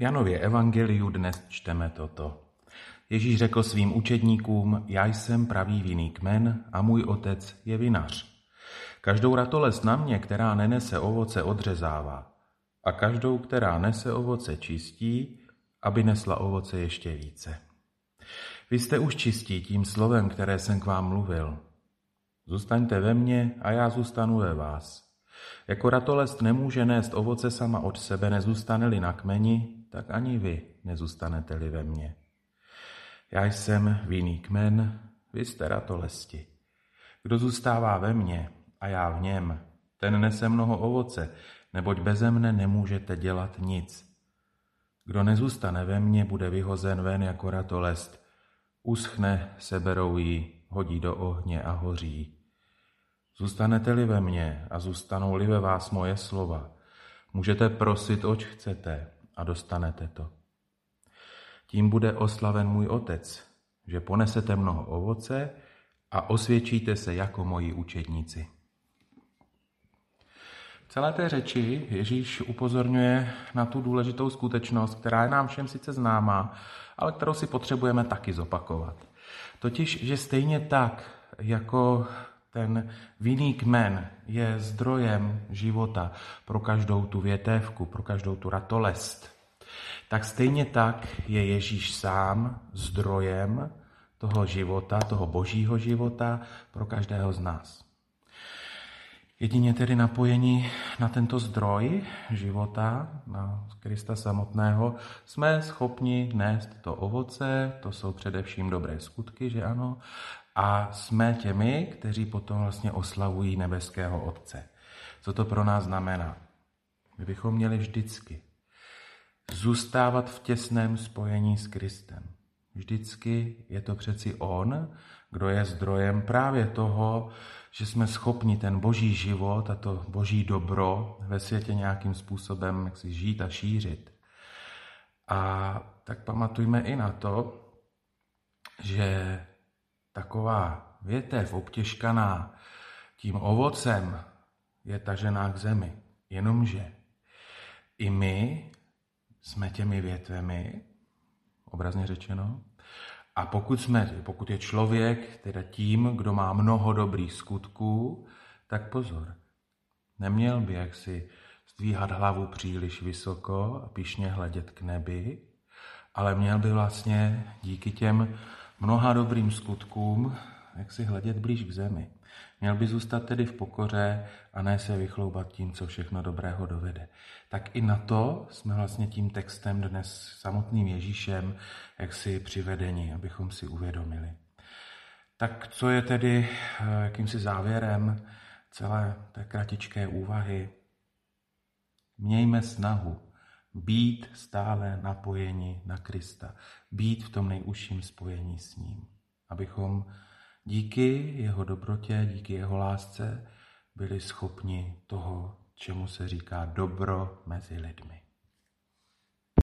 Janově evangeliu dnes čteme toto. Ježíš řekl svým učedníkům, já jsem pravý vinný kmen a můj otec je vinař. Každou ratolest na mě, která nenese ovoce, odřezává a každou, která nese ovoce, čistí, aby nesla ovoce ještě více. Vy jste už čistí tím slovem, které jsem k vám mluvil. Zůstaňte ve mně a já zůstanu ve vás. Jako ratolest nemůže nést ovoce sama od sebe, nezůstane-li na kmeni, tak ani vy nezůstanete-li ve mně. Já jsem vinný kmen, vy jste ratolesti. Kdo zůstává ve mně a já v něm, ten nese mnoho ovoce, neboť beze mne nemůžete dělat nic. Kdo nezůstane ve mně, bude vyhozen ven jako ratolest. Uschne, seberou ji, hodí do ohně a hoří. Zůstanete-li ve mně a zůstanou-li ve vás moje slova, můžete prosit, oč chcete a dostanete to. Tím bude oslaven můj otec, že ponesete mnoho ovoce a osvědčíte se jako moji učedníci. V celé té řeči Ježíš upozorňuje na tu důležitou skutečnost, která je nám všem sice známá, ale kterou si potřebujeme taky zopakovat. Totiž, že stejně tak, jako ten vinný kmen je zdrojem života pro každou tu větévku, pro každou tu ratolest, tak stejně tak je Ježíš sám zdrojem toho života, toho božího života pro každého z nás. Jedině tedy napojení na tento zdroj života, na Krista samotného, jsme schopni nést to ovoce, to jsou především dobré skutky, že ano, a jsme těmi, kteří potom vlastně oslavují nebeského Otce. Co to pro nás znamená? My bychom měli vždycky zůstávat v těsném spojení s Kristem. Vždycky je to přeci On, kdo je zdrojem právě toho, že jsme schopni ten boží život a to boží dobro ve světě nějakým způsobem jak si žít a šířit. A tak pamatujme i na to, že taková větev obtěžkaná tím ovocem je tažená k zemi. Jenomže i my jsme těmi větvemi, obrazně řečeno, a pokud, jsme, pokud je člověk teda tím, kdo má mnoho dobrých skutků, tak pozor, neměl by jaksi zdvíhat hlavu příliš vysoko a pišně hledět k nebi, ale měl by vlastně díky těm mnoha dobrým skutkům jak si hledět blíž k zemi. Měl by zůstat tedy v pokoře a ne se vychloubat tím, co všechno dobrého dovede. Tak i na to jsme vlastně tím textem dnes samotným Ježíšem jak si přivedeni, abychom si uvědomili. Tak co je tedy eh, jakýmsi závěrem celé té kratičké úvahy? Mějme snahu být stále napojeni na Krista, být v tom nejužším spojení s ním, abychom díky jeho dobrotě, díky jeho lásce byli schopni toho, čemu se říká dobro mezi lidmi.